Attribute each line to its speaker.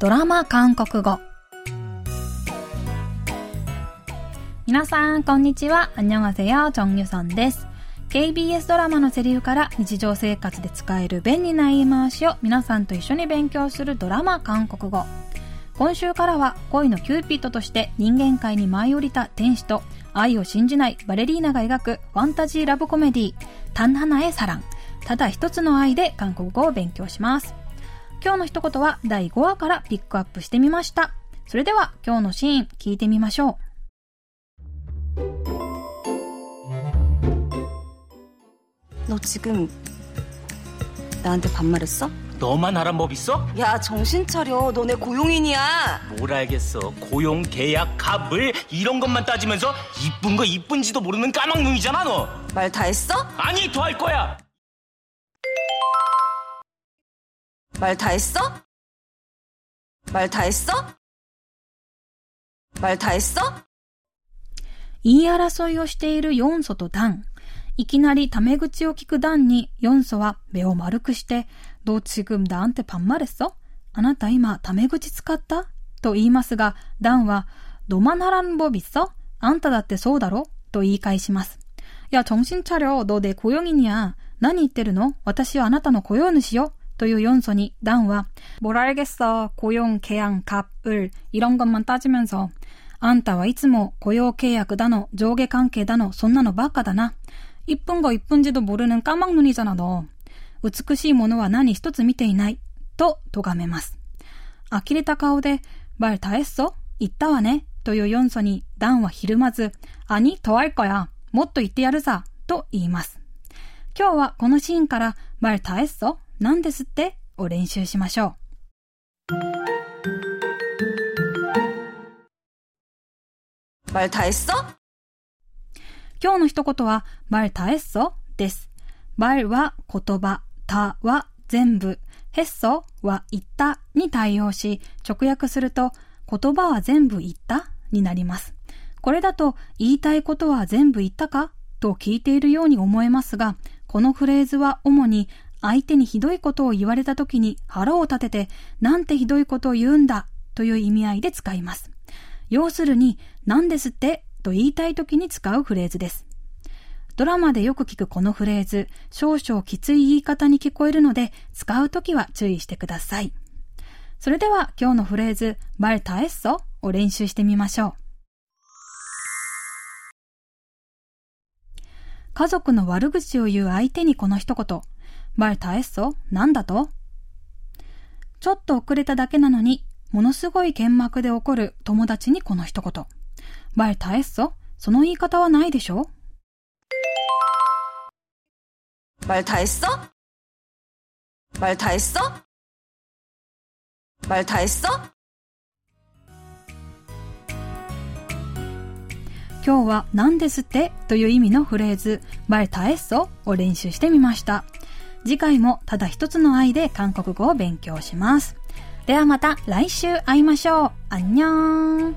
Speaker 1: ドラマ韓国語。皆さんこんにちは。안녕하세요 チョンユソンです KBS ドラマのセリフから日常生活で使える便利な言い回しを皆さんと一緒に勉強するドラマ韓国語。今週からは恋のキューピッドとして人間界に舞い降りた天使と愛を信じないバレリーナが描くファンタジーラブコメディー「단 하나의 사랑」ただ一つの愛で韓国語を勉強します。今日の一言は第5話からピックアップしてみましたそれでは今日のシーン聞いてみましょう
Speaker 2: 너 지금 나한테 반말했어?
Speaker 3: 너만 하란 법 있어?
Speaker 2: 야 정신 차려 너네 고용인이야
Speaker 3: 뭘 알겠어 고용 계약 갑을 이런 것만 따지면서 이쁜 거 이쁜지도 모르는 까막눈이잖아 너
Speaker 2: 말 다 했어?
Speaker 3: 아니 더 할 거야
Speaker 2: 말 다 했어? 말 다 했어? 말 다 했어?
Speaker 1: 言い争いをしているヨンソとダン。いきなりタメ口を聞くダンに、ヨンソは目を丸くして、どうちぐんだんってパンマレッソあなた今タメ口使ったと言いますが、ダンは、どまならんぼびっそあんただってそうだろと言い返します。いや、정신차려どで雇用人や。何言ってるの私はあなたの雇用主よ。 というヨンソにダンは、뭘 알겠어고용계약갑을이런것만따지면서あんたはいつも雇用契約だの、上下関係だの、そんなのばっかだな。一分後一分지도모르는까막눈이잖아 너。 美しいものは何一つ見ていない。と、咎めます。呆れた顔で、말다했어言ったわね。というヨンソに、ダンはひるまず、兄、とあるかや。もっと言ってやるさ。と言います。今日はこのシーンから、말다했 어何ですってを練習しましょう。
Speaker 2: 말다했어?
Speaker 1: 今日の一言は、말 다 했어? です。말は言葉、たは全部、했어は言ったに対応し、直訳すると、言葉は全部言ったになります。これだと、言いたいことは全部言ったかと聞いているように思えますが、このフレーズは主に 相手にひどいことを言われた時に腹を立てて、なんてひどいことを言うんだという意味合いで使います。要するに、何ですってと言いたい時に使うフレーズです。ドラマでよく聞くこのフレーズ、少々きつい言い方に聞こえるので、使うときは注意してください。それでは今日のフレーズ、말タエッソを練習してみましょう。家族の悪口を言う相手にこの一言、 말タエッソなんだとちょっと遅れただけなのにものすごい剣幕で怒る友達にこの一言。말タエッソその言い方はないでしょ
Speaker 2: 말다했어말다했어말다했어
Speaker 1: 今日は何ですってという意味のフレーズ、말タエッソを練習してみました。 次回もただ一つの愛で韓国語を勉強します。ではまた来週会いましょう。あんにょーん。